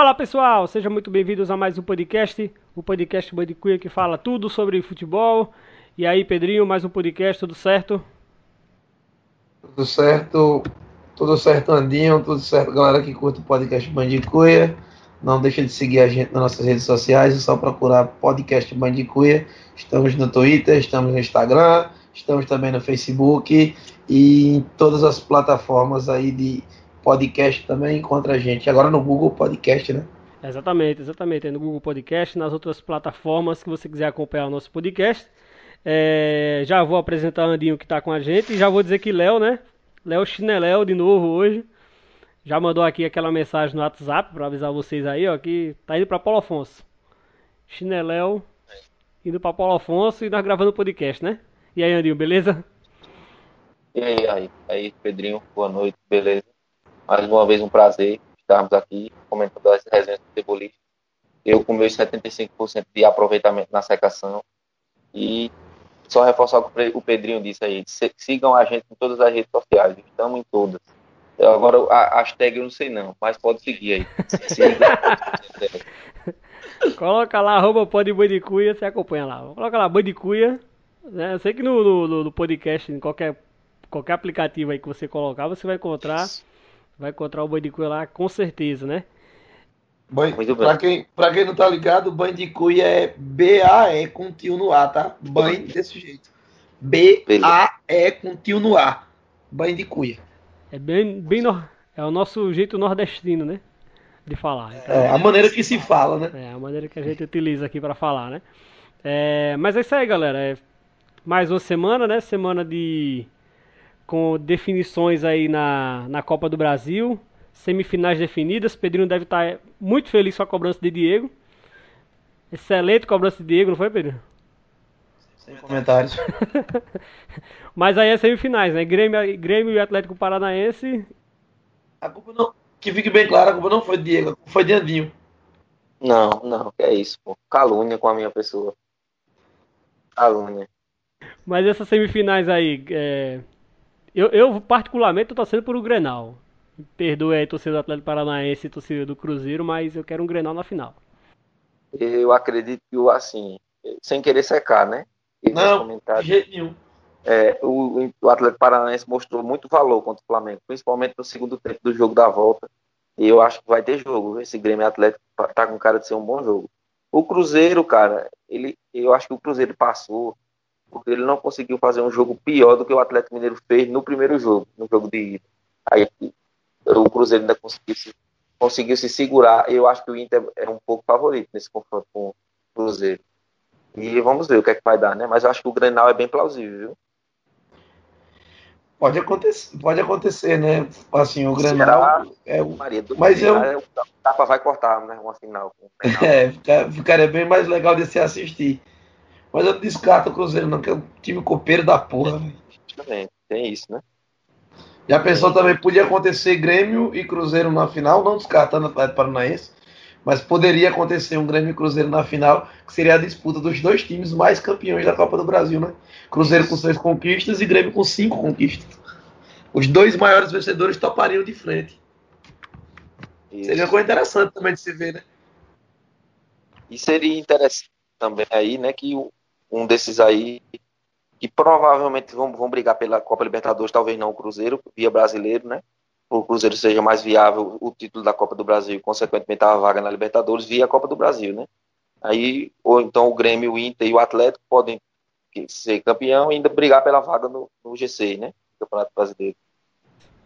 Fala pessoal, sejam muito bem-vindos a mais um podcast, o podcast Bandicuia que fala tudo sobre futebol. E aí, Pedrinho, mais um podcast, tudo certo? Tudo certo, tudo certo, Andinho, tudo certo, galera que curte o podcast Bandicuia. Não deixa de seguir a gente nas nossas redes sociais, é só procurar podcast Bandicuia. Estamos no Twitter, estamos no Instagram, estamos também no Facebook e em todas as plataformas aí de podcast também encontra a gente. Agora no Google Podcast, né? Exatamente, exatamente. É no Google Podcast, nas outras plataformas que você quiser acompanhar o nosso podcast. É, já vou apresentar o Andinho que está com a gente e já vou dizer que Léo, né? Léo Chineléu de novo hoje. Já mandou aqui aquela mensagem no WhatsApp para avisar vocês aí, ó, que tá indo para Paulo Afonso. Chineléu indo para Paulo Afonso e nós gravando o podcast, né? E aí, Andinho, beleza? E aí, aí, aí, Pedrinho, boa noite, beleza? Mais uma vez um prazer estarmos aqui comentando as resenhas futebolistas. Eu com meus 75% de aproveitamento na secação. E só reforçar o que o Pedrinho disse aí. Sigam a gente em todas as redes sociais. Estamos em todas. Agora a hashtag eu não sei não, mas pode seguir aí. Coloca lá, arroba podbandicuia, você acompanha lá. Coloca lá, bandicuia. Né? Eu sei que no, no, no, podcast, em qualquer, qualquer aplicativo aí que você colocar, você vai encontrar vai encontrar o Bandicoot lá com certeza, né? Banho, pra, quem, pra quem não tá ligado, Bandicoot é B-A-E com tio no A, tá? Banho desse jeito. B-A-E com tio no A. Bandicoot. É bem, bem no, é o nosso jeito nordestino, né? De falar. Então, é a maneira que se fala, né? É a maneira que a gente utiliza aqui para falar, né? É, mas é isso aí, galera. É mais uma semana, né? Semana de com definições aí na, na Copa do Brasil, semifinais definidas. Pedrinho deve estar muito feliz com a cobrança de Diego. Excelente cobrança de Diego, não foi, Pedro? Sem comentários. Mas aí é semifinais, né? Grêmio, Grêmio e Atlético Paranaense. A culpa não. Que fique bem claro, a culpa não foi de Diego, a culpa foi de Andinho. Não, não, que é isso, pô. Calúnia com a minha pessoa. Calúnia. Mas essas semifinais aí, é, eu, eu particularmente, tô torcendo por o Grenal. Perdoe aí, torcedor do Atlético Paranaense e torcedor do Cruzeiro, mas eu quero um Grenal na final. Eu acredito que, assim, sem querer secar, né? E Não, de jeito nenhum. É, o, o Atlético Paranaense mostrou muito valor contra o Flamengo, principalmente no segundo tempo do jogo da volta. E eu acho que vai ter jogo. Esse Grêmio Atlético tá com cara de ser um bom jogo. O Cruzeiro, cara, ele, eu acho que o Cruzeiro passou porque ele não conseguiu fazer um jogo pior do que o Atlético Mineiro fez no primeiro jogo, no jogo de ida. Aí o Cruzeiro ainda conseguiu se, conseguiu se segurar. Eu acho que o Inter é um pouco favorito nesse confronto com o Cruzeiro. E vamos ver o que é que vai dar, né? Mas eu acho que o Grenal é bem plausível, viu? Pode acontecer, pode acontecer, né? Assim, o Grenal é o. Maria, mas eu. É o tapa vai cortar, né? Uma final. É, ficaria bem mais legal de se assistir. Mas eu descarto o Cruzeiro, não, que é um time copeiro da porra. Também, tem isso, né? Já pensou também, podia acontecer Grêmio e Cruzeiro na final, não descartando o Atlético Paranaense, mas poderia acontecer um Grêmio e Cruzeiro na final, que seria a disputa dos dois times mais campeões da Copa do Brasil, né? Cruzeiro com seis conquistas e Grêmio com cinco conquistas. Os dois maiores vencedores topariam de frente. Isso. Seria uma coisa interessante também de se ver, né? E seria interessante também aí, né, que um desses aí que provavelmente vão, vão brigar pela Copa Libertadores, talvez não o Cruzeiro, via brasileiro, né? O Cruzeiro seja mais viável o título da Copa do Brasil e, consequentemente, a vaga na Libertadores via Copa do Brasil, né? Aí, ou então o Grêmio, o Inter e o Atlético podem ser campeão e ainda brigar pela vaga no, no GC, né? Campeonato Brasileiro.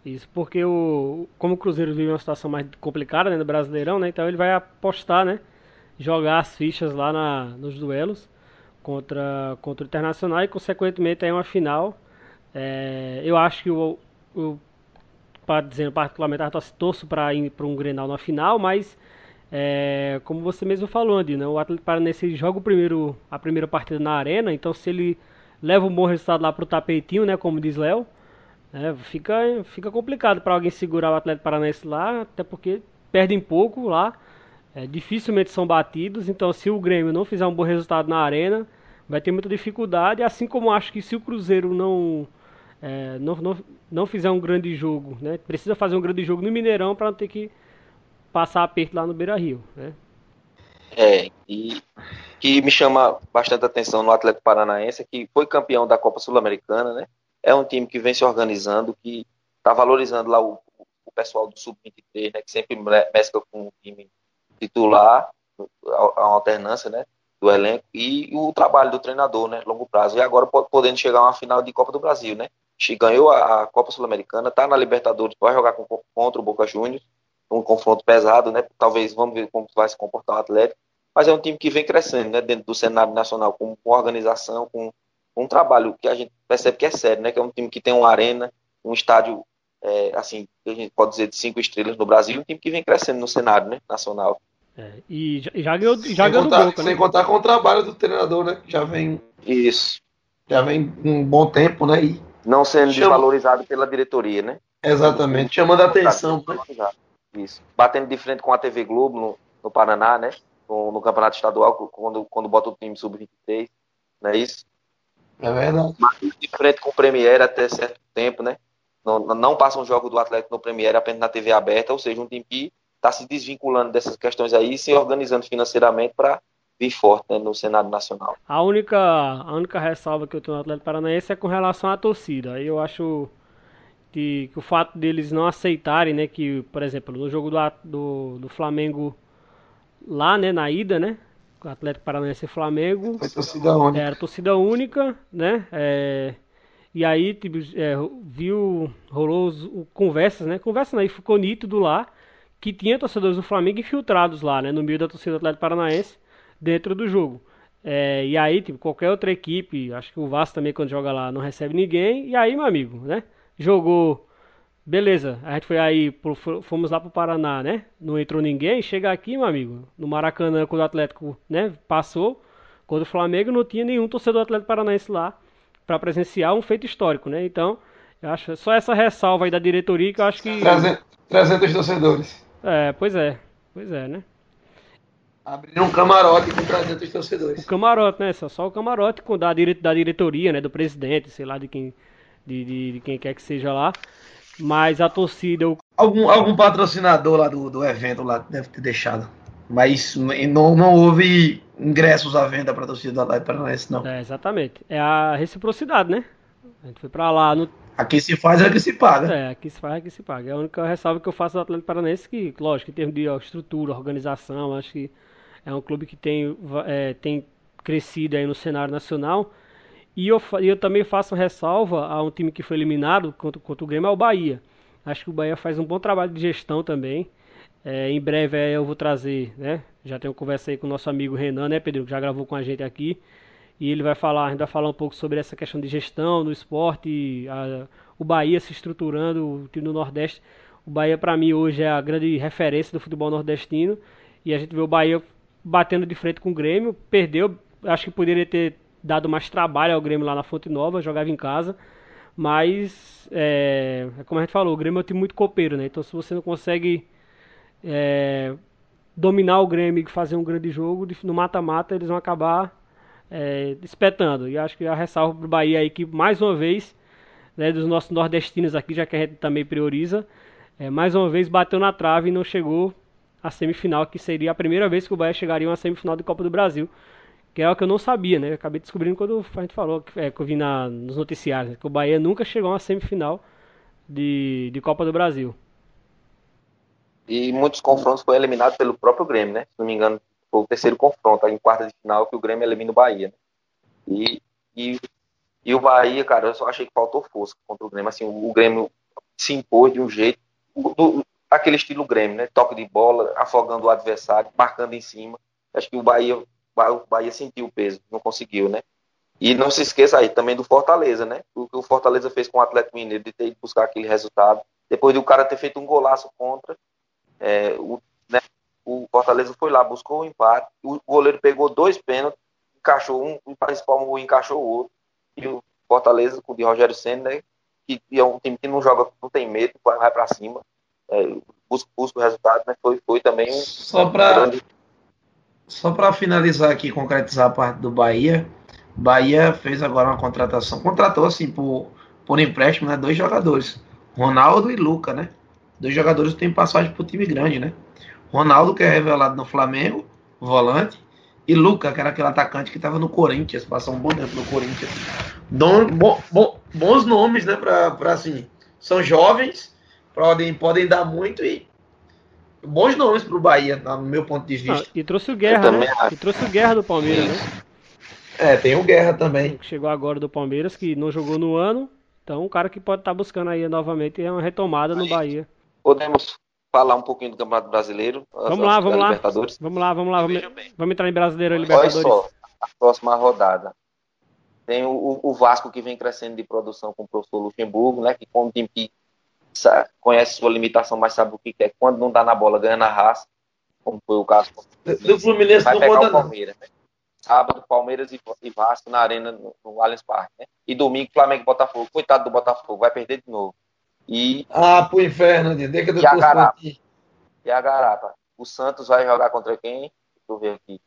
Isso, porque o, como o Cruzeiro vive uma situação mais complicada né, no Brasileirão, né? Então ele vai apostar, né? Jogar as fichas lá na, nos duelos contra, contra o Internacional e, consequentemente, é uma final. É, eu acho que o, o dizendo particularmente, torço para ir para um Grenal na final, mas é, como você mesmo falou, Andy, né, o Atlético Paranaense joga o primeiro, a primeira partida na arena, então se ele leva um bom resultado lá para o tapetinho, né, como diz Léo, é, fica, fica complicado para alguém segurar o Atlético Paranaense lá, até porque perdem pouco lá é, dificilmente são batidos. Então, se o Grêmio não fizer um bom resultado na arena, vai ter muita dificuldade. Assim como acho que se o Cruzeiro não, é, não, não, não fizer um grande jogo, né, precisa fazer um grande jogo no Mineirão para não ter que passar aperto lá no Beira Rio, né? É, e que me chama bastante atenção no Atlético Paranaense que foi campeão da Copa Sul-Americana, né? É um time que vem se organizando, que está valorizando lá o, o pessoal do Sub-23, né? Que sempre mescla com o time titular, a, a alternância, né? Do elenco e o trabalho do treinador, né? Longo prazo. E agora podendo chegar a uma final de Copa do Brasil, né? Ganhou a, Copa Sul-Americana, está na Libertadores, vai jogar com, contra o Boca Juniors, um confronto pesado, né? Talvez vamos ver como vai se comportar o Atlético mas é um time que vem crescendo né, dentro do cenário nacional, com, com organização, com, com, um trabalho que a gente percebe que é sério, né, que é um time que tem uma arena, um estádio, é, assim, a gente pode dizer de cinco estrelas no Brasil, um time que vem crescendo no cenário né, nacional. É, e já, já ganhou, já ganhou contar, Boca, né? Sem contar com o trabalho do treinador, né? Já vem. Isso. Já vem um bom tempo, né? E não sendo chama... desvalorizado pela diretoria, né? Exatamente, chamando a atenção. Né? Isso. Batendo de frente com a TV Globo no, no Paraná, né? no, no campeonato estadual, quando, quando bota o time sub-23, não é isso? É verdade. Mas de frente com o Premier até certo tempo, né? Não, não passa um jogo do Atlético no Premier apenas na TV aberta, ou seja, um time que está se desvinculando dessas questões aí e se organizando financeiramente para vir forte né, no Senado Nacional. A única, a única ressalva que eu tenho no Atlético Paranaense é com relação à torcida. Eu acho que, que, o fato deles não aceitarem, né, que, por exemplo, no jogo do, do, do Flamengo lá, né, na ida, né? O Atlético Paranaense e Flamengo. Foi torcida única. Era torcida única, né? É, e aí, tipo, é, viu, rolou os, conversas, né? Conversas aí, ficou nítido lá que tinha torcedores do Flamengo infiltrados lá, né? No meio da torcida do Atlético Paranaense, dentro do jogo. É, e aí, tipo, qualquer outra equipe, acho que o Vasco também quando joga lá não recebe ninguém. E aí, meu amigo, né? Jogou Beleza, a gente foi aí, pro, fomos lá pro Paraná, né? Não entrou ninguém. Chega aqui, meu amigo, no Maracanã, quando o Atlético, né, passou, quando o Flamengo não tinha nenhum torcedor do Atlético Paranaense lá para presenciar um feito histórico, né? Então, eu acho só essa ressalva aí da diretoria que eu acho que 300 torcedores. É, pois é. Pois é, né? Abriram um camarote com 300 torcedores. O camarote, né? Só, só o camarote com da, dire, da diretoria, né? Do presidente, sei lá, de quem, de, de, de quem quer que seja lá. Mas a torcida. Algum, algum patrocinador lá do, do evento lá deve ter deixado. Mas não, não houve ingressos à venda para a torcida do Atlético Paranaense, não. É, exatamente. É a reciprocidade, né? A gente foi para lá no. Aqui se faz, aqui se paga. É, aqui se faz, aqui se paga. É a única ressalva que eu faço do Atlético Paranaense que, lógico, em termos de ó, estrutura, organização, acho que é um clube que tem, é, tem crescido aí no cenário nacional e eu, eu também faço ressalva a um time que foi eliminado contra, contra o Grêmio, é o Bahia. Acho que o Bahia faz um bom trabalho de gestão também. É, em breve é, eu vou trazer, né? Já tenho conversa aí com o nosso amigo Renan, né, Pedro, que já gravou com a gente aqui. E ele vai falar, a gente vai falar um pouco sobre essa questão de gestão no esporte, a, o Bahia se estruturando, o time do Nordeste. O Bahia, para mim, hoje é a grande referência do futebol nordestino. E a gente vê o Bahia batendo de frente com o Grêmio. Perdeu, acho que poderia ter dado mais trabalho ao Grêmio lá na Fonte Nova, jogava em casa. Mas, é, é como a gente falou, o Grêmio é um time muito copeiro, né? Então, se você não consegue é, dominar o Grêmio e fazer um grande jogo, no mata-mata eles vão acabar é, espetando. E acho que a ressalva para o Bahia aí que, mais uma vez, né, dos nossos nordestinos aqui, já que a gente também prioriza, é, mais uma vez bateu na trave e não chegou à semifinal, que seria a primeira vez que o Bahia chegaria a uma semifinal de Copa do Brasil que é o que eu não sabia, né? Eu acabei descobrindo quando a gente falou, é, que eu vi na, nos noticiários, né? que o Bahia nunca chegou a uma semifinal de, de Copa do Brasil. E muitos confrontos foi eliminado pelo próprio Grêmio, né? Se não me engano, foi o terceiro confronto, em quarta de final, que o Grêmio elimina o Bahia. Né? E, e, e o Bahia, cara, eu só achei que faltou força contra o Grêmio. Assim, o, Grêmio se impôs de um jeito, do, aquele estilo Grêmio, né? Toque de bola, afogando o adversário, marcando em cima. Acho que o Bahia o Bahia sentiu o peso, não conseguiu, né? E não se esqueça aí também do Fortaleza, né? O que o Fortaleza fez com o Atlético Mineiro de ter ido buscar aquele resultado, depois de o cara ter feito um golaço contra, é, o, né, o Fortaleza foi lá, buscou o empate, o goleiro pegou dois pênaltis, encaixou um, o principal encaixou o outro, e o Fortaleza, com o de Rogério Senna, né, que é um time que não joga, não tem medo, vai, vai para cima, é, busca, busca o resultado, né? Foi, foi também um Só para grande só para finalizar aqui, concretizar a parte do Bahia. Bahia fez agora uma contratação, contratou assim por, por empréstimo, né? Dois jogadores, Ronaldo e Luca, né? Dois jogadores que têm passagem para o time grande, né? Ronaldo, que é revelado no Flamengo, volante, e Luca, que era aquele atacante que estava no Corinthians, passou um bom tempo no Corinthians. Dom, bo, bo, bons nomes, né, para assim, são jovens, podem, podem dar muito e bons nomes para o Bahia, no meu ponto de vista. Ah, e trouxe o Guerra, né? E trouxe o Guerra do Palmeiras, né? É, tem o Guerra também. Que chegou agora do Palmeiras, que não jogou no ano. Então, um cara que pode estar tá buscando aí novamente é uma retomada no Bahia. Podemos falar um pouquinho do Campeonato Brasileiro. Vamos lá, vamos lá. Vamos lá, vamos lá. Vamos, vamos entrar em Brasileiro e Libertadores. Olha só, a próxima rodada. Tem o, o, Vasco que vem crescendo de produção com o professor Luxemburgo, né? Que como time que sabe, conhece sua limitação, mas sabe o que é. Quando não dá na bola, ganha na raça. Como foi o caso do Fluminense vai pegar o Palmeiras, né? Sábado, Palmeiras e Vasco na Arena, no, no Allianz Parque, né? E domingo, Flamengo e Botafogo. Coitado do Botafogo, vai perder de novo. E, ah, pro inferno, de deixa e a garapa. E a garapa. O Santos vai jogar contra quem? Deixa eu ver aqui.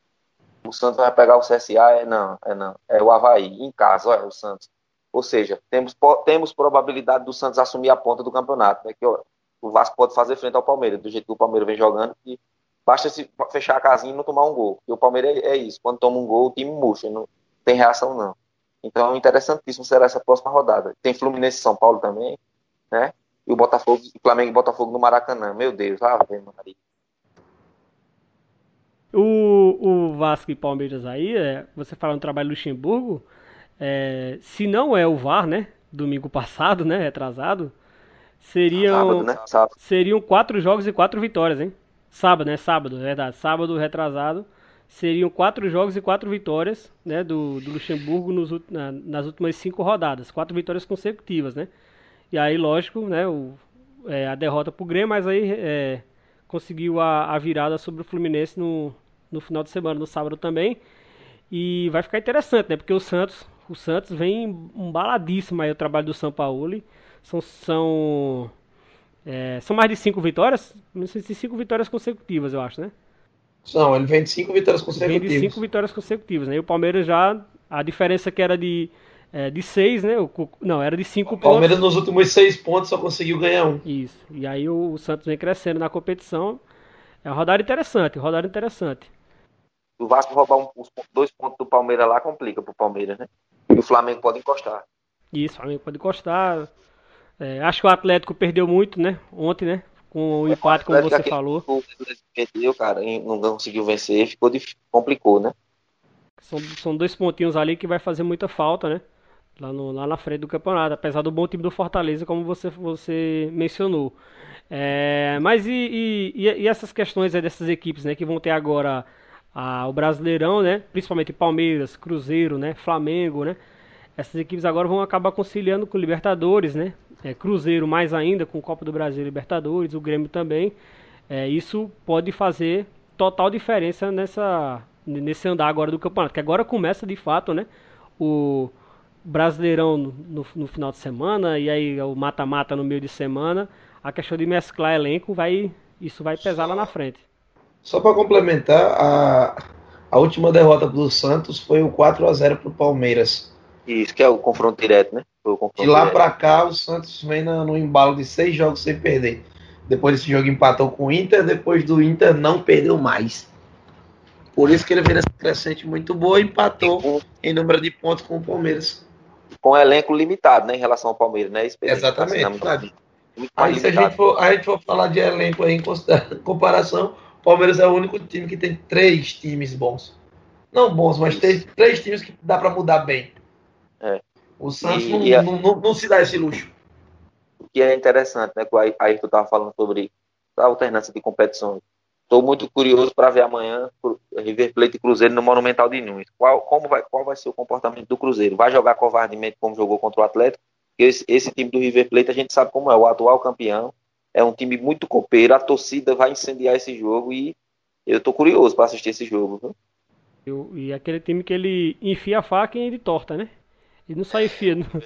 O Santos vai pegar o CSA? É não, é não. É o Havaí, em casa, olha, o Santos. Ou seja, temos, temos probabilidade do Santos assumir a ponta do campeonato. Né? Que ó, o Vasco pode fazer frente ao Palmeiras, do jeito que o Palmeiras vem jogando, que basta se fechar a casinha e não tomar um gol. E o Palmeiras é, é isso. Quando toma um gol, o time murcha, não tem reação não. Então, interessantíssimo será essa próxima rodada. Tem Fluminense e São Paulo também né? E o Botafogo, o Flamengo e Botafogo no Maracanã. Meu Deus, ah, Maria. O, o Vasco e Palmeiras aí, é, você falando do trabalho do Luxemburgo, é, se não é o VAR, né? Domingo passado, né? Retrasado, seriam, Sábado, né? Sábado. seriam quatro jogos e quatro vitórias, hein? Sábado, né? Sábado, é verdade. Sábado retrasado. Seriam quatro jogos e quatro vitórias né, do, do Luxemburgo nos, na, nas últimas cinco rodadas. Quatro vitórias consecutivas, né? E aí, lógico, né, o, é, a derrota pro Grêmio, mas aí é, conseguiu a, a, virada sobre o Fluminense no, no final de semana, no sábado também. E vai ficar interessante, né? Porque o Santos, o Santos vem embaladíssimo aí o trabalho do São Paulo. São, são, é, são mais de cinco vitórias? Não sei se cinco vitórias consecutivas, eu acho, né? São, ele vem de cinco vitórias consecutivas. Vem de cinco vitórias consecutivas, né? E o Palmeiras já, a diferença que era de é, de 6, né? O, não, era de 5 pontos. O Palmeiras nos últimos 6 pontos só conseguiu ganhar um. Isso. E aí o, o, Santos vem crescendo na competição. É uma rodada interessante, rodada interessante. O Vasco roubar um, os dois pontos do Palmeiras lá complica pro Palmeiras, né? E o Flamengo pode encostar. Isso, o Flamengo pode encostar. É, acho que o Atlético perdeu muito, né? Ontem, né? Com o empate, como você falou. Perdeu, cara, não conseguiu vencer, ficou complicou, né? São, são dois pontinhos ali que vai fazer muita falta, né? Lá, no, lá na frente do campeonato, apesar do bom time do Fortaleza, como você, você mencionou. É, mas e, e, e, essas questões dessas equipes né, que vão ter agora a, o Brasileirão, né, principalmente Palmeiras, Cruzeiro, né, Flamengo, né, essas equipes agora vão acabar conciliando com Libertadores, né, é, Cruzeiro mais ainda com Copa do Brasil Libertadores, o Grêmio também. É, isso pode fazer total diferença nessa, nesse andar agora do campeonato, que agora começa de fato né, o, Brasileirão no, no, final de semana e aí o mata-mata no meio de semana, a questão de mesclar elenco vai isso vai pesar lá na frente. Só para complementar, a, a última derrota do Santos foi o 4 a 0 para o Palmeiras. Isso que é o confronto direto, né? Confronto de lá para cá o Santos vem no, no embalo de seis jogos sem perder. Depois desse jogo empatou com o Inter, depois do Inter não perdeu mais. Por isso que ele vem nessa crescente muito boa e empatou em número de pontos com o Palmeiras com elenco limitado, né, em relação ao Palmeiras, né? Exatamente. Claro. Aí se a gente, for, a gente for falar de elenco aí, em comparação, o Palmeiras é o único time que tem três times bons. Não bons, mas tem três times que dá para mudar bem. É. O Santos e, não, e a... não, não, não, se dá esse luxo. O que é interessante, né? Aí tu tava falando sobre a alternância de competições. Estou muito curioso para ver amanhã River Plate e Cruzeiro no Monumental de Nunes. Qual, como vai, qual vai ser o comportamento do Cruzeiro? Vai jogar covardemente como jogou contra o Atlético? Esse, esse time do River Plate a gente sabe como é, o atual campeão. É um time muito copeiro, a torcida vai incendiar esse jogo e eu estou curioso para assistir esse jogo. Viu? E aquele time que ele enfia a faca e ele torta, né? Ele não só enfia. Não.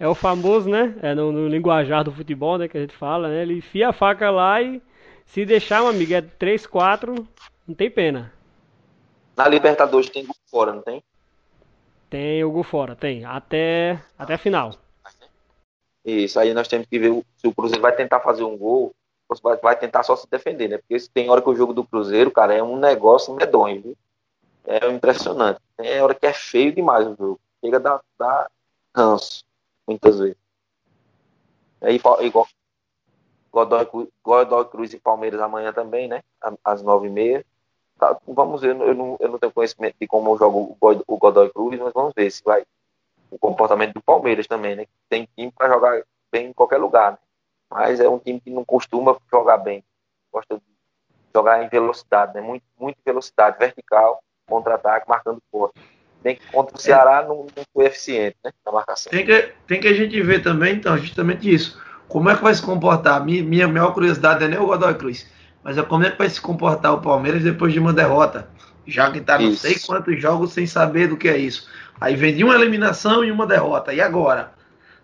É o famoso, né? É no, no linguajar do futebol, né? Que a gente fala, né? Ele enfia a faca lá e se deixar, meu amigo, é 3, 4, não tem pena. Na Libertadores tem gol fora, não tem? Tem o gol fora, tem. Até, até a final. Isso, aí nós temos que ver se o Cruzeiro vai tentar fazer um gol vai, vai tentar só se defender, né? Porque tem hora que o jogo do Cruzeiro, cara, é um negócio medonho, viu? É impressionante. Tem hora que é feio demais o jogo. Chega a dar, dar ranço, muitas vezes. É igual Godoy, Godoy Cruz e Palmeiras amanhã também, né? Às nove e meia. Tá, vamos ver, eu não, eu não tenho conhecimento de como joga o Godoy Cruz, mas vamos ver se vai o comportamento do Palmeiras também, né? Tem time para jogar bem em qualquer lugar, né? mas é um time que não costuma jogar bem. Gosta de jogar em velocidade, né? Muito, muito velocidade, vertical, contra-ataque, marcando forte. Tem que contra o Ceará não, não foi eficiente, né? Na marcação. Tem que, tem que a gente ver também, então, justamente isso. Como é que vai se comportar? Minha, minha maior curiosidade é nem o Godoy Cruz, mas é como é que vai se comportar o Palmeiras depois de uma derrota. Já que tá não sei quantos jogos sem saber do que é isso. Aí vem de uma eliminação e uma derrota. E agora?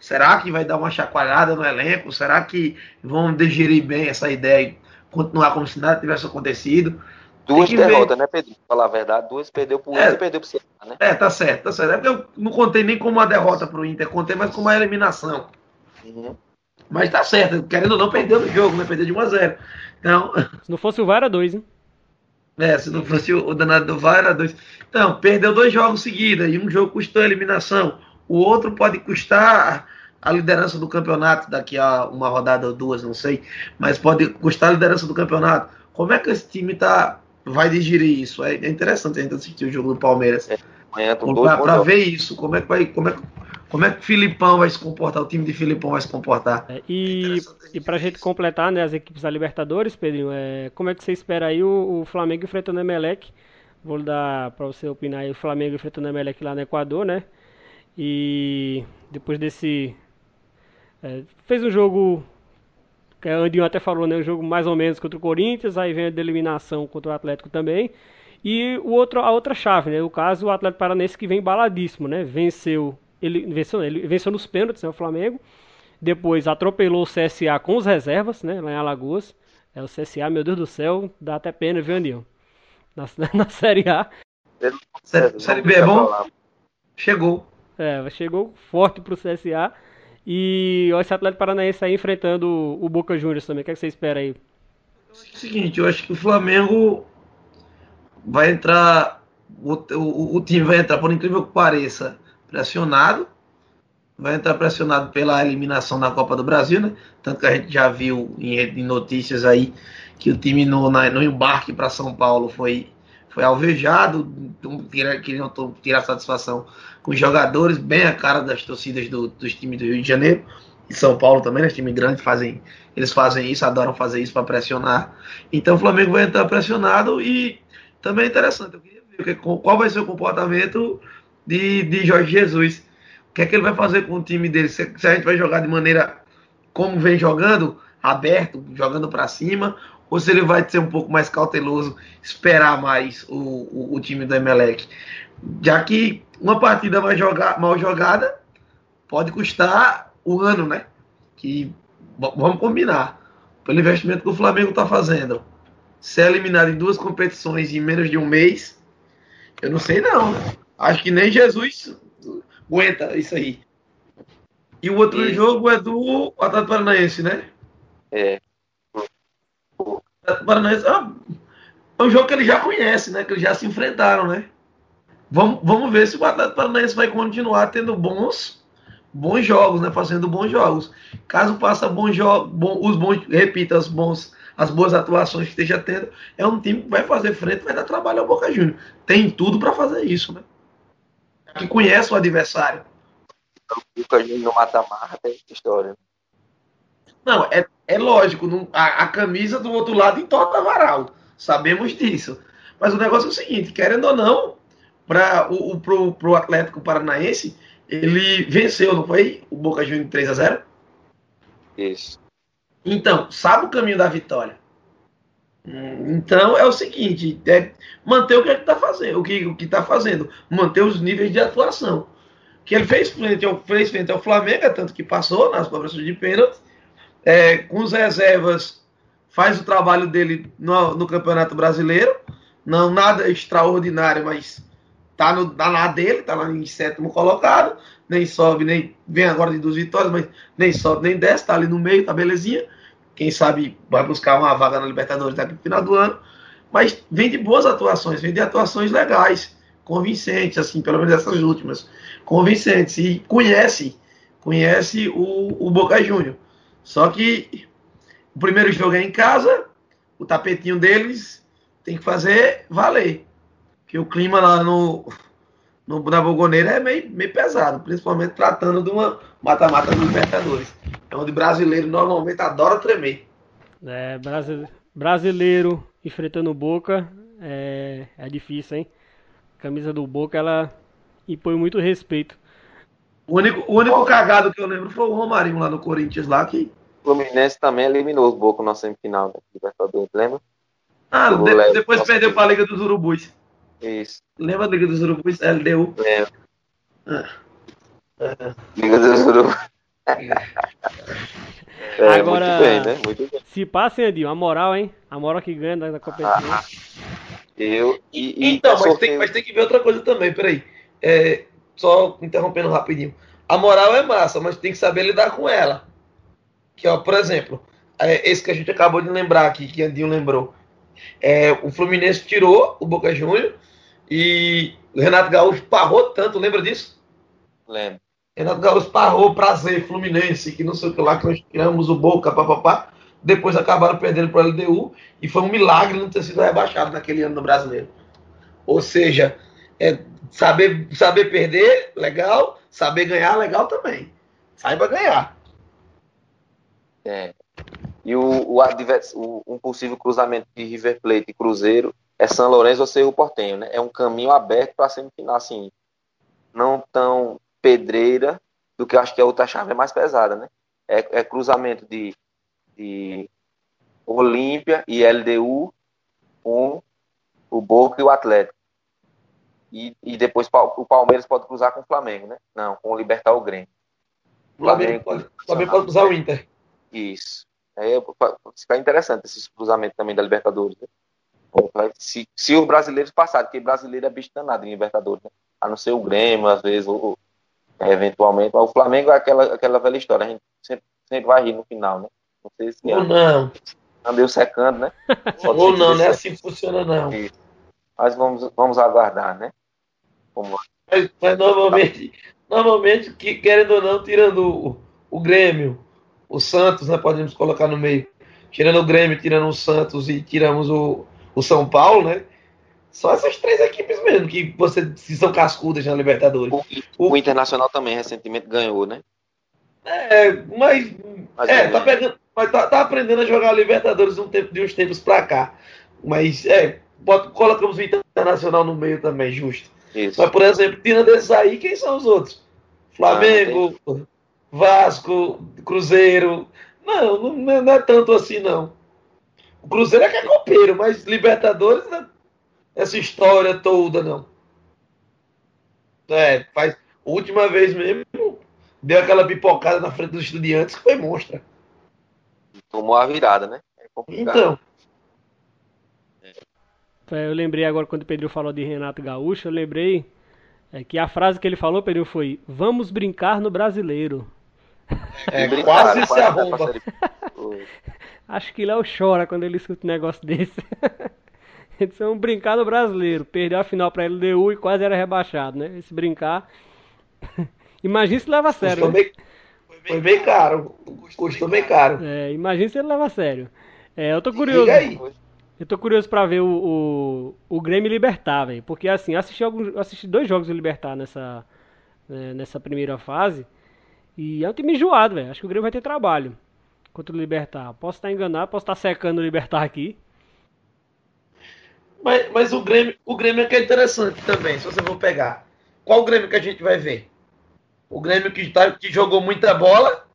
Será que vai dar uma chacoalhada no elenco? Será que vão digerir bem essa ideia e continuar como se nada tivesse acontecido? Duas derrotas, ver. né, Pedro? Pra falar a verdade, duas perdeu pro Inter é, e perdeu pro Ceará, né? É, tá certo, tá certo. É porque eu não contei nem como uma derrota pro Inter, contei mais como uma eliminação. Uhum. Mas tá certo, querendo ou não, perdeu no jogo, né? Perdeu de 1 a 0 Então. Se não fosse o VAR, era 2, hein? É, se não fosse o danado do VAR, era 2. Então, perdeu dois jogos seguidos, e um jogo custou a eliminação. O outro pode custar a liderança do campeonato daqui a uma rodada ou duas, não sei, mas pode custar a liderança do campeonato. Como é que esse time tá, vai digerir isso? É, é interessante a gente assistir o jogo do Palmeiras. É, para ver isso, como é que vai, como é, como é que o Filipão vai se comportar, o time de Filipão vai se comportar. É, e é para a gente completar né, as equipes da Libertadores, Pedrinho, é, como é que você espera aí o, o Flamengo enfrentando o Emelec? Vou dar para você opinar aí o Flamengo enfrentando o Emelec lá no Equador, né? E depois desse é, fez um jogo que a Andinho até falou, né? Um jogo mais ou menos contra o Corinthians, aí vem a eliminação contra o Atlético também. E o outro, a outra chave, né? O caso, o Atlético Paranense que vem baladíssimo, né? Venceu, ele venceu, ele venceu nos pênaltis, né? O Flamengo. Depois atropelou o CSA com os reservas, né? Lá em Alagoas. É o CSA, meu Deus do céu, dá até pena, viu, Andinho? Na, na Série A. Série, série B é bom? Chegou. É, chegou forte pro CSA. E esse Atlético Paranaense aí enfrentando o Boca Juniors também. O que, é que você espera aí? É o seguinte, eu acho que o Flamengo vai entrar. O, o, o time vai entrar, por incrível que pareça, pressionado. Vai entrar pressionado pela eliminação na Copa do Brasil, né? Tanto que a gente já viu em, em notícias aí que o time no, na, no embarque para São Paulo foi, foi alvejado, queriam tirar satisfação com jogadores bem a cara das torcidas do, dos times do Rio de Janeiro e São Paulo também, né? Time grande fazem, eles fazem isso, adoram fazer isso para pressionar. Então o Flamengo vai entrar pressionado e também é interessante. Eu queria ver qual vai ser o comportamento de, de Jorge Jesus. O que é que ele vai fazer com o time dele? Se, se a gente vai jogar de maneira como vem jogando, aberto, jogando para cima, ou se ele vai ser um pouco mais cauteloso, esperar mais o, o, o time do Emelec já que uma partida joga, mal jogada pode custar o ano, né? Que vamos combinar. Pelo investimento que o Flamengo está fazendo, ser eliminado em duas competições em menos de um mês, eu não sei não. Né? Acho que nem Jesus aguenta isso aí. E o outro e... jogo é do Atlético Paranaense, né? É. O Atlético Paranaense é um jogo que ele já conhece, né? Que eles já se enfrentaram, né? Vamos, vamos ver se o Atlético Paranaense vai continuar tendo bons bons jogos, né? Fazendo bons jogos. Caso faça bons jogos, bom, os bons, repita os bons, as boas atuações que esteja tendo, é um time que vai fazer frente, vai dar trabalho ao Boca Juniors. Tem tudo para fazer isso, né? Que conhece o adversário. O Boca Juniors no mata-mata é história. Não, é, é lógico, não, a, a, camisa do outro lado entorta varal. Sabemos disso. Mas o negócio é o seguinte, querendo ou não, para o, pro, pro Atlético Paranaense, ele venceu, não foi? O Boca Juniors 3 a 0 Isso. Então, sabe o caminho da vitória. Então é o seguinte, é manter o que ele está fazendo, o que o que está fazendo, manter os níveis de atuação. Que ele fez frente ao, fez frente ao Flamengo, é tanto que passou nas cobranças de pênalti, é, com as reservas faz o trabalho dele no, no Campeonato Brasileiro, não nada extraordinário, mas tá, no, tá lá dele, tá lá em sétimo colocado, nem sobe, nem vem agora de duas vitórias, mas nem sobe, nem desce, tá ali no meio, tá belezinha. Quem sabe vai buscar uma vaga na Libertadores daqui no final do ano, mas vem de boas atuações, vem de atuações legais, convincentes, assim, pelo menos essas últimas, convincentes, e conhece, conhece o, o Boca Júnior. Só que o primeiro jogo é em casa, o tapetinho deles tem que fazer valer. Que o clima lá no, no, na Bogoneira é meio, meio pesado, principalmente tratando de uma mata-mata do Libertadores. É onde brasileiro normalmente adora tremer. É, brasileiro enfrentando Boca é, é difícil, hein? A camisa do Boca, ela impõe muito respeito. O único, o único cagado que eu lembro foi o Romarinho lá no Corinthians, lá que. O Fluminense também eliminou o Boca na semifinal da Libertadores, lembra? Ah, de, depois perdeu para a Liga dos Urubus. Isso. Lembra da Liga dos Urubus? LDU? Lembro. Ah. Ah. Liga dos Urubus. É, Agora, muito bem, né? Muito bem. se passa, Edinho, a moral, hein? A moral que ganha da, competição. Ah, eu, e, e então, mas tem, mas tem, que ver outra coisa também, peraí. É, só interrompendo rapidinho. A moral é massa, mas tem que saber lidar com ela. Que, ó, por exemplo, é, esse que a gente acabou de lembrar aqui, que Andinho lembrou. É, o Fluminense tirou o Boca Júnior e o Renato Gaúcho parrou tanto, lembra disso? Lembro. Renato Gaúcho parrou, prazer, Fluminense, que não sei o que lá, que nós tiramos o Boca, papapá. Depois acabaram perdendo para o LDU e foi um milagre não ter sido rebaixado naquele ano no brasileiro. Ou seja, é, saber, saber perder, legal. Saber ganhar, legal também. Saiba ganhar. É. E o, o, o, um possível cruzamento de River Plate e Cruzeiro é São Lourenço ou Cerro Portenho, né? É um caminho aberto para semifinal, assim, não tão pedreira do que eu acho que a outra chave é mais pesada, né? É, é cruzamento de, de Olímpia e LDU com o Boca e o Atlético. E, e depois o Palmeiras pode cruzar com o Flamengo, né? Não, com o Libertar o Grêmio. O Flamengo pode, Flamengo pode cruzar o Inter. Isso. É, fica interessante esse cruzamento também da Libertadores. Né? Se, se os brasileiros passarem, porque brasileiro é bicho danado em Libertadores, né? a não ser o Grêmio, às vezes, ou, eventualmente. Mas o Flamengo é aquela, aquela velha história, a gente sempre, sempre vai rir no final, né? Não sei se Ou não. Andeu secando, né? Ou não, não é assim que funciona, não. Mas vamos, vamos aguardar, né? Como... Mas, mas, normalmente, normalmente, que, querendo ou não, tirando o, o Grêmio, o Santos, né? Podemos colocar no meio. Tirando o Grêmio, tirando o Santos e tiramos o, o São Paulo, né? Só essas três equipes mesmo que você se são cascudas na Libertadores. O, o, o, Internacional também recentemente ganhou, né? É, mas, mas é, tá pegando, mas tá, tá, aprendendo a jogar a Libertadores um tempo, de uns tempos pra cá. Mas é, bota, colocamos o Internacional no meio também, justo. Isso. Mas, por exemplo, tirando esses aí, quem são os outros? Flamengo, ah, Vasco, Cruzeiro. Não, não, não, é tanto assim, não. O Cruzeiro é que é copeiro, mas Libertadores né, essa história toda, não. É, faz. Última vez mesmo, deu aquela pipocada na frente dos estudiantes que foi monstra. Tomou a virada, né? É então. É, eu lembrei agora quando o Pedro falou de Renato Gaúcho, eu lembrei é, que a frase que ele falou, Pedro, foi: Vamos brincar no brasileiro. É, quase se arromba. Acho que Léo chora quando ele escuta um negócio desse. Eles são um brincado brasileiro. Perdeu a final pra LDU e quase era rebaixado, né? Esse brincar. imagina se leva a sério. Né? bem, foi bem caro. Custou bem caro. É, imagina se ele leva a sério. É, eu tô curioso. Eu tô curioso pra ver o, o, o Grêmio Libertar, velho. Porque assim, assisti, alguns, assisti dois jogos do Libertar nessa, né, nessa primeira fase. E é um time enjoado, velho. Acho que o Grêmio vai ter trabalho contra o Libertar. Posso estar enganado, posso estar secando o Libertar aqui. Mas, mas o, Grêmio, o Grêmio é que é interessante também, se você for pegar. Qual o Grêmio que a gente vai ver? O Grêmio que, tá, que jogou muita bola?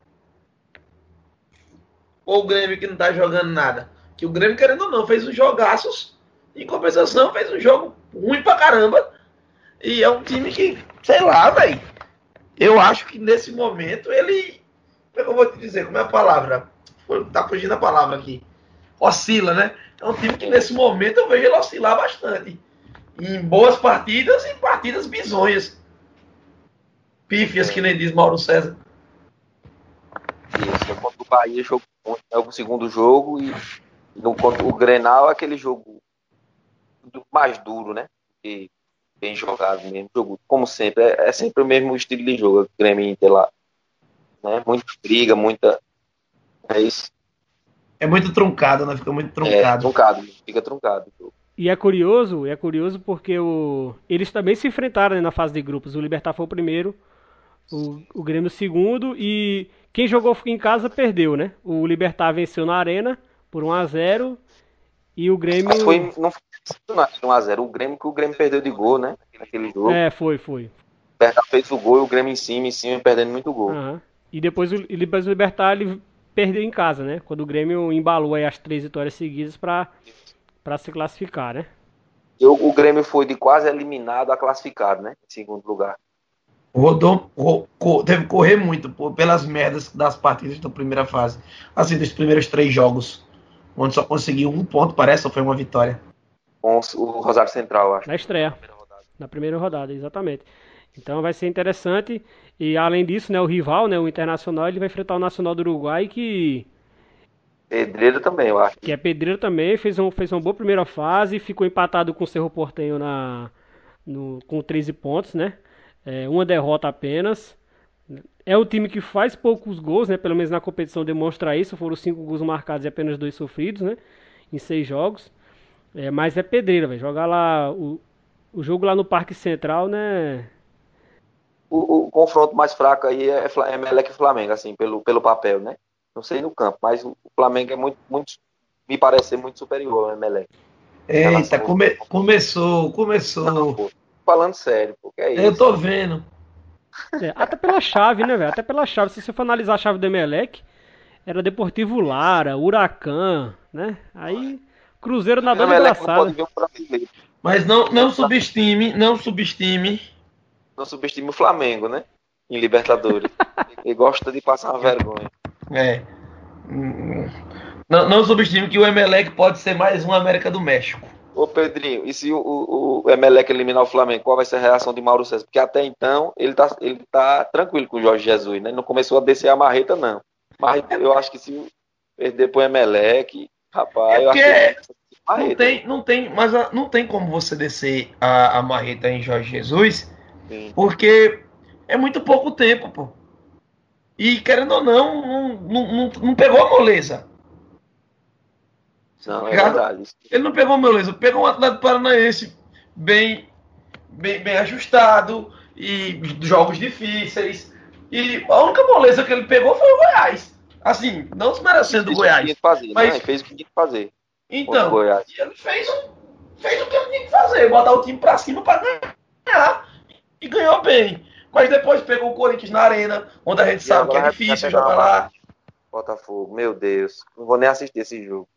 Ou o Grêmio que não tá jogando nada? Que o Grêmio, querendo ou não, fez uns jogaços. Em compensação, fez um jogo ruim pra caramba. E é um time que, sei lá, velho. Eu acho que nesse momento ele. Eu vou te dizer? Como é a palavra? Tá fugindo a palavra aqui. Oscila, né? É um time que nesse momento eu vejo ele oscilar bastante. Em boas partidas e partidas bizonhas. Pífias, que nem diz Mauro César. Isso, contra o Bahia, jogo é o segundo jogo e no, o Grenal é aquele jogo mais duro, né? E bem jogado mesmo. Jogo, como sempre, é, é, sempre o mesmo estilo de jogo, Grêmio Inter lá. Né? Muita briga, muita. É isso. É muito truncado, né? Fica muito truncado. É, truncado, fica truncado. E é curioso, é curioso porque o, eles também se enfrentaram né, na fase de grupos. O Libertar foi o primeiro, o, o Grêmio o segundo e quem jogou em casa perdeu, né? O Libertar venceu na arena por 1 a 0 e o Grêmio. Foi, não foi 1x0. O Grêmio que o Grêmio perdeu de gol, né? Naquele jogo. É, foi, foi. O Libertar fez o gol e o Grêmio em cima, em cima, perdendo muito gol. Uhum. E depois o, o Libertar ele perdeu em casa, né? Quando o Grêmio embalou aí as três vitórias seguidas para para se classificar, né? O, o Grêmio foi de quase eliminado a classificado, né? Em segundo lugar. Rodou, teve que correr muito pô, pelas merdas das partidas da primeira fase. Assim, dos primeiros três jogos. Onde só conseguiu um ponto, parece, ou foi uma vitória? Com o Rosário Central, acho. Na estreia. Na primeira rodada, na primeira rodada exatamente. Então vai ser interessante. E além disso, né, o rival, né, o Internacional, ele vai enfrentar o Nacional do Uruguai que. Pedreiro também, eu acho. Que é pedreiro também, fez, um, fez uma boa primeira fase, ficou empatado com o Cerro Portenho na, no, com 13 pontos, né? É, uma derrota apenas. É um time que faz poucos gols, né? Pelo menos na competição demonstra isso. Foram cinco gols marcados e apenas dois sofridos, né? Em seis jogos. É, mas é pedreira, velho. Jogar lá o, o jogo lá no Parque Central, né? O, o confronto mais fraco aí é, é Melec e Flamengo, assim, pelo, pelo papel, né? Não sei no campo, mas o Flamengo é muito, muito me parece ser muito superior ao Emelec. Eita, come, começou, começou. Não, falando sério, porque é isso. Eu tô vendo. É, até pela chave, né, velho? Até pela chave. Se você for analisar a chave do Emelec, era Deportivo Lara, Huracan, né? Aí, Cruzeiro na dona engraçada. Mas não, não subestime, não subestime. Não subestime o Flamengo, né? Em Libertadores. Ele gosta de passar uma vergonha. É. Não, não subestime que o Emelec pode ser mais um América do México. Ô Pedrinho, e se o, o, o Emelec eliminar o Flamengo, qual vai ser a reação de Mauro César? Porque até então ele tá, ele tá tranquilo com o Jorge Jesus, né? Não começou a descer a marreta, não. Mas eu acho que se perder pro Emelec, rapaz, é eu acho que. Não tem, não tem, mas ah, não tem como você descer a, a marreta em Jorge Jesus, Sim. porque é muito pouco tempo, pô. E querendo ou não, não, não, não pegou a moleza. Não, é verdade. Ele não pegou meu laser, pegou um atleta paranaense bem, bem, bem ajustado e jogos difíceis. E a única moleza que ele pegou foi o Goiás. Assim, não desmerecendo o Goiás. Fazer, mas não, fez o que tinha que fazer. Então, ele fez, um, fez o que ele tinha que fazer, botar o time pra cima pra ganhar. E ganhou bem. Mas depois pegou o Corinthians na arena, onde a gente e sabe que é difícil jogar lá. Botafogo, meu Deus, não vou nem assistir esse jogo.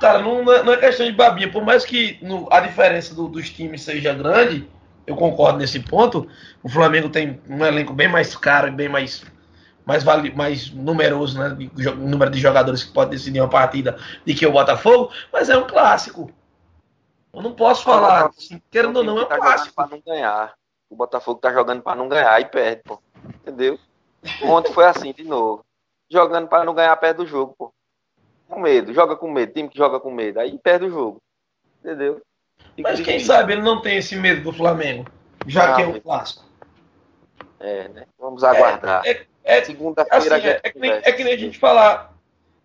Cara, não, não é questão de babinha. Por mais que no, a diferença do, dos times seja grande, eu concordo nesse ponto. O Flamengo tem um elenco bem mais caro e bem mais mais, vale, mais numeroso, né? De, número de jogadores que pode decidir uma partida de que o Botafogo, mas é um clássico. Eu não posso falar, assim, querendo ou não, é um tá clássico. Para não ganhar. O Botafogo tá jogando para não ganhar e perde, pô. Entendeu? Ontem foi assim de novo. Jogando para não ganhar perto do jogo, pô com medo, joga com medo, time que joga com medo, aí perde o jogo. Entendeu? Fica Mas quem sabe ele não tem esse medo do Flamengo, já que é um clássico. É, né? Vamos aguardar. É, é, é Segunda-feira assim, é, é, que nem, é que nem a gente falar.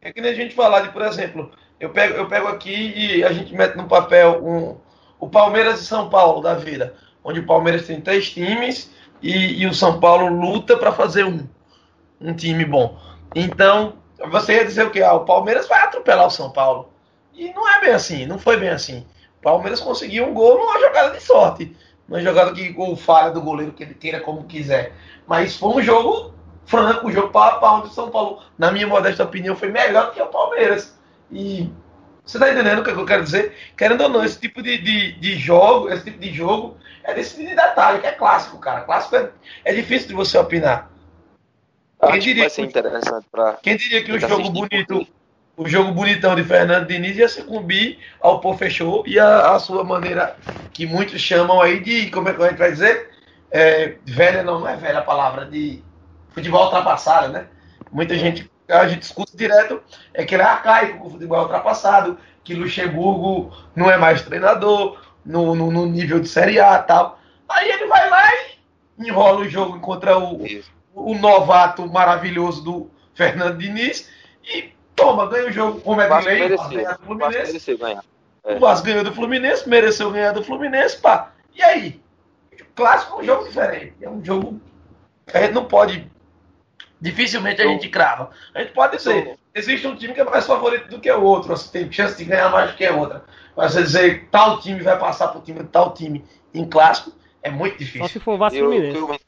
É que nem a gente falar de, por exemplo, eu pego, eu pego aqui e a gente mete no papel um, o Palmeiras e São Paulo da vida, onde o Palmeiras tem três times e, e o São Paulo luta para fazer um, um time bom. Então, você ia dizer o quê? Ah, o Palmeiras vai atropelar o São Paulo. E não é bem assim, não foi bem assim. O Palmeiras conseguiu um gol numa jogada de sorte. Numa jogada que o falha do goleiro que ele queira como quiser. Mas foi um jogo franco, um jogo para onde o São Paulo, na minha modesta opinião, foi melhor do que o Palmeiras. E você tá entendendo o que eu quero dizer? Querendo ou não, esse tipo de, de, de jogo, esse tipo de jogo é desse tipo de detalhe, que é clássico, cara. Clássico é, é difícil de você opinar. Quem diria, que, quem diria que o jogo bonito, o jogo bonitão de Fernando Diniz ia sucumbir ao Pô Fechou e a, a, sua maneira que muitos chamam aí de, como é que a gente vai dizer? É, velha não, não é velha a palavra, de futebol ultrapassada, né? Muita gente a gente escuta direto é que ele é arcaico, que o futebol é ultrapassado, que Luxemburgo não é mais treinador no, no, no nível de Série A e tal. Aí ele vai lá e enrola o jogo contra o, o novato maravilhoso do Fernando Diniz e toma, ganha o jogo como é de lei. É. O Vasco ganhou do Fluminense, mereceu ganhar do Fluminense, pá. E aí? O clássico é um jogo diferente. É um jogo. A gente não pode. Dificilmente a gente crava. A gente pode dizer, existe um time que é mais favorito do que o outro, você tem chance de ganhar mais do que a outra. Mas você dizer tal time vai passar pro time tal time em clássico, é muito difícil. Só se for Vasco Fluminense. Eu,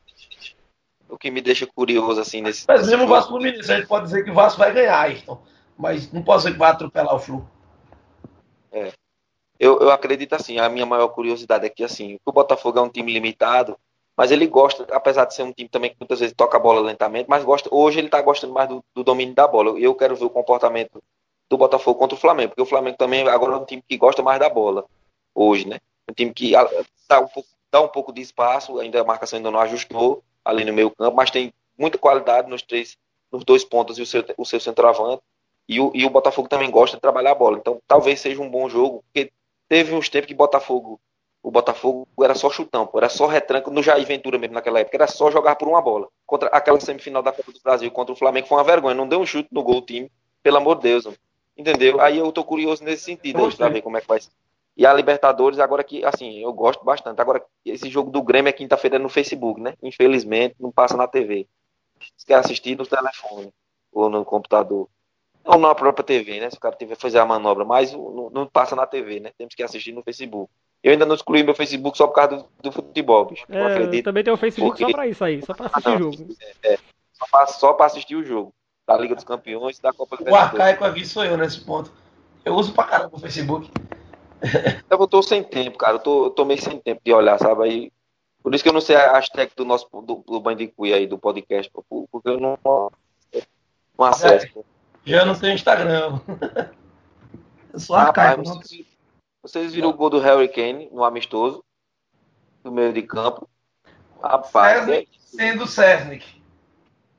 o que me deixa curioso assim nesse. Mas mesmo o Vasco Fluminense, a gente pode dizer que o Vasco vai ganhar, Ayrton. Mas não pode ser que vai atropelar o Flu. É. Eu, eu acredito assim, a minha maior curiosidade é que assim, o Botafogo é um time limitado, mas ele gosta, apesar de ser um time também que muitas vezes toca a bola lentamente, mas gosta, hoje ele está gostando mais do, do, domínio da bola. Eu quero ver o comportamento do Botafogo contra o Flamengo, porque o Flamengo também agora é um time que gosta mais da bola hoje, né? Um time que dá um pouco, dá um pouco de espaço, ainda a marcação ainda não ajustou, ali no meio campo, mas tem muita qualidade nos três, nos dois pontos e o seu, o seu centroavante. E o, e o Botafogo também gosta de trabalhar a bola. Então talvez seja um bom jogo, porque teve uns tempos que Botafogo, Botafogo era só chutão, era só retranco no Jair Ventura mesmo naquela época, era só jogar por uma bola. Contra aquela semifinal da Copa do Brasil contra o Flamengo foi uma vergonha, não deu um chute no gol o time, pelo amor de Deus. Entendeu? Aí eu tô curioso nesse sentido, aí, pra ver como é que vai ser. E a Libertadores, agora que, assim, eu gosto bastante. Agora, esse jogo do Grêmio é quinta-feira no Facebook, né? Infelizmente, não passa na TV. Você quer assistir no telefone ou no computador. Ou na própria TV, né? Se o cara tiver fazer a manobra, mas não, não, passa na TV, né? Temos que assistir no Facebook. Eu ainda não excluí meu Facebook só por causa do, do futebol, bicho. É, acredito. Também tem o Facebook porque... só pra isso aí, só pra assistir o jogo. É, é, só, pra, só pra assistir o jogo. Da Liga dos Campeões da Copa do O arcaico aqui sou eu nesse ponto. Eu uso pra caramba o Facebook. Eu tô sem tempo, cara. Eu tô, eu tô meio sem tempo de olhar, sabe? Aí, por isso que eu não sei a hashtag do nosso do, do Bandicoot aí, do podcast, porque eu não, não acesso. Já, já não tenho Instagram. Eu sou arcaico. Vocês, vocês viram o gol do Harry Kane no amistoso, no meio de campo? Rapaz. Cesnic, é sendo Cesnic.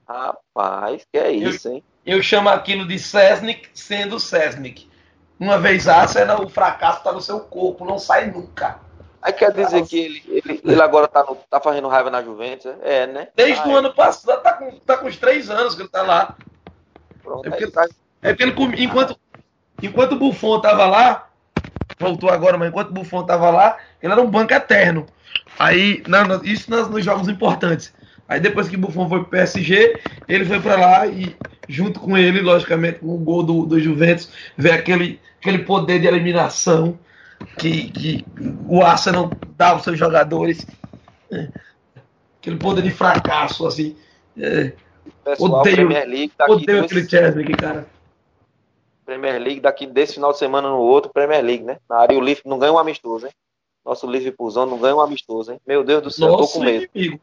Rapaz, que é isso, hein? Eu chamo aquilo de Cesnic sendo Cesnic. Uma vez Arsenal, o fracasso está no seu corpo, não sai nunca. Aí quer dizer que ele, ele, ele agora tá, no, tá fazendo raiva na Juventus? É, né? Desde ah, o é. ano passado, tá com, tá com uns três anos que ele tá lá. Pronto, é porque, tá... é porque ele, enquanto, enquanto o Buffon tava lá, voltou agora, mas enquanto o Buffon tava lá, ele era um banco eterno. Aí, não, isso nos, nos jogos importantes. Aí depois que o Buffon foi pro PSG, ele foi para lá e junto com ele, logicamente, com o gol do, do Juventus, vê aquele, aquele poder de eliminação que, que o Arsenal dá aos seus jogadores. É, aquele poder de fracasso, assim. É, Pessoal, odeio, Premier League daqui odeio aquele Chesney, cara. Premier League daqui desse final de semana no outro, Premier League, né? Na área o Liverpool não ganha um amistoso, hein? Nosso Liverpoolzão não ganha um amistoso, hein? Meu Deus do céu, Nossa, tô com medo. Inimigo.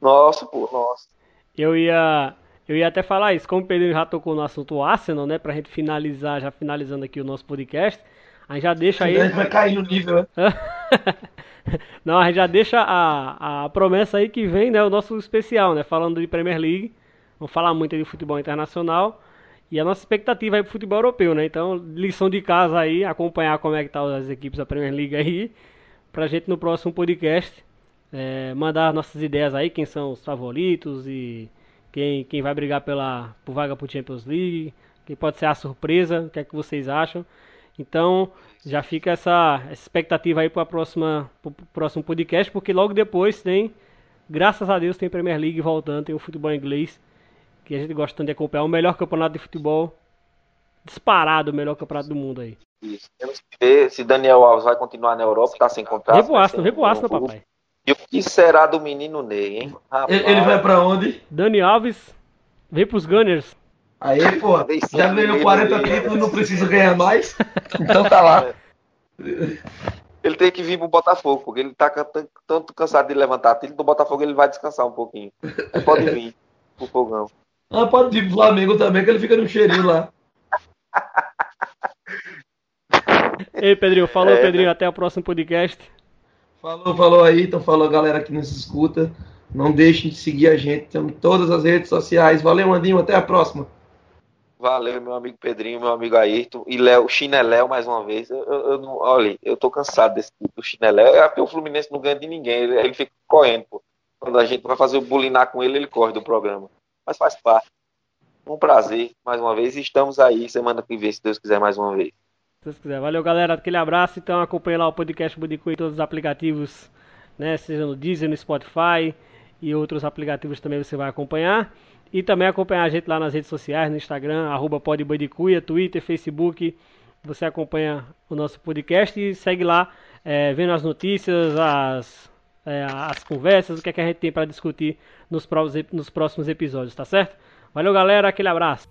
Nossa, pô, nossa. Eu ia eu ia até falar isso, como o Pedro já tocou no assunto Arsenal, né? Pra gente finalizar, já finalizando aqui o nosso podcast. A gente já deixa aí. A gente vai cair no nível, né? Não, a gente já deixa a, a promessa aí que vem, né? O nosso especial, né? Falando de Premier League. Vamos falar muito de futebol internacional. E a nossa expectativa aí pro futebol europeu, né? Então, lição de casa aí, acompanhar como é que tá as equipes da Premier League aí. Pra gente no próximo podcast é, mandar nossas ideias aí, quem são os favoritos e quem, quem vai brigar pela por vaga para Champions League, quem pode ser a surpresa, o que é que vocês acham. Então, já fica essa, essa expectativa aí para o próximo podcast, porque logo depois tem, graças a Deus, tem Premier League voltando, tem o futebol inglês, que a gente gosta tanto de acompanhar, o melhor campeonato de futebol, disparado o melhor campeonato do mundo aí. Isso. Temos que ver se Daniel Alves vai continuar na Europa, está sem contrato. Vem pro Arsenal, vem pro Arsenal, papai. E o que será do menino Ney, hein? Rapaz. Ele vai pra onde? Dani Alves, vem pros Gunners. Aí, pô, já ganhou 40 títulos, não precisa ganhar mais. Então tá lá. Ele tem que vir pro Botafogo, porque ele tá tanto cansado de levantar título, do Botafogo ele vai descansar um pouquinho. Aí pode vir pro fogão. Ah, pode vir pro Flamengo também, que ele fica no cheirinho lá. Ei, Pedrinho, falou, é, Pedrinho, né? até o próximo podcast. Falou, falou aí, então falou a galera que nos escuta. Não deixem de seguir a gente, estamos em todas as redes sociais. Valeu, Andinho, até a próxima. Valeu, meu amigo Pedrinho, meu amigo Ayrton e Léo, Chineléu mais uma vez. Eu, eu, eu não, olha, eu tô cansado desse tipo do Chineléu. É porque o Fluminense não ganha de ninguém, ele, ele fica correndo, pô. Quando a gente vai fazer o bulinar com ele, ele corre do programa. Mas faz parte. Um prazer, mais uma vez. Estamos aí semana que vem, se Deus quiser, mais uma vez. Se Deus quiser. Valeu, galera. Aquele abraço. Então acompanhe lá o podcast Budicu em todos os aplicativos, né? Seja no Deezer, no Spotify e outros aplicativos também você vai acompanhar. E também acompanhar a gente lá nas redes sociais, no Instagram, arroba podbudicuia, Twitter, Facebook. Você acompanha o nosso podcast e segue lá, é, vendo as notícias, as, é, as conversas, o que, é que a gente tem para discutir nos próximos, nos próximos episódios, tá certo? Valeu, galera. Aquele abraço.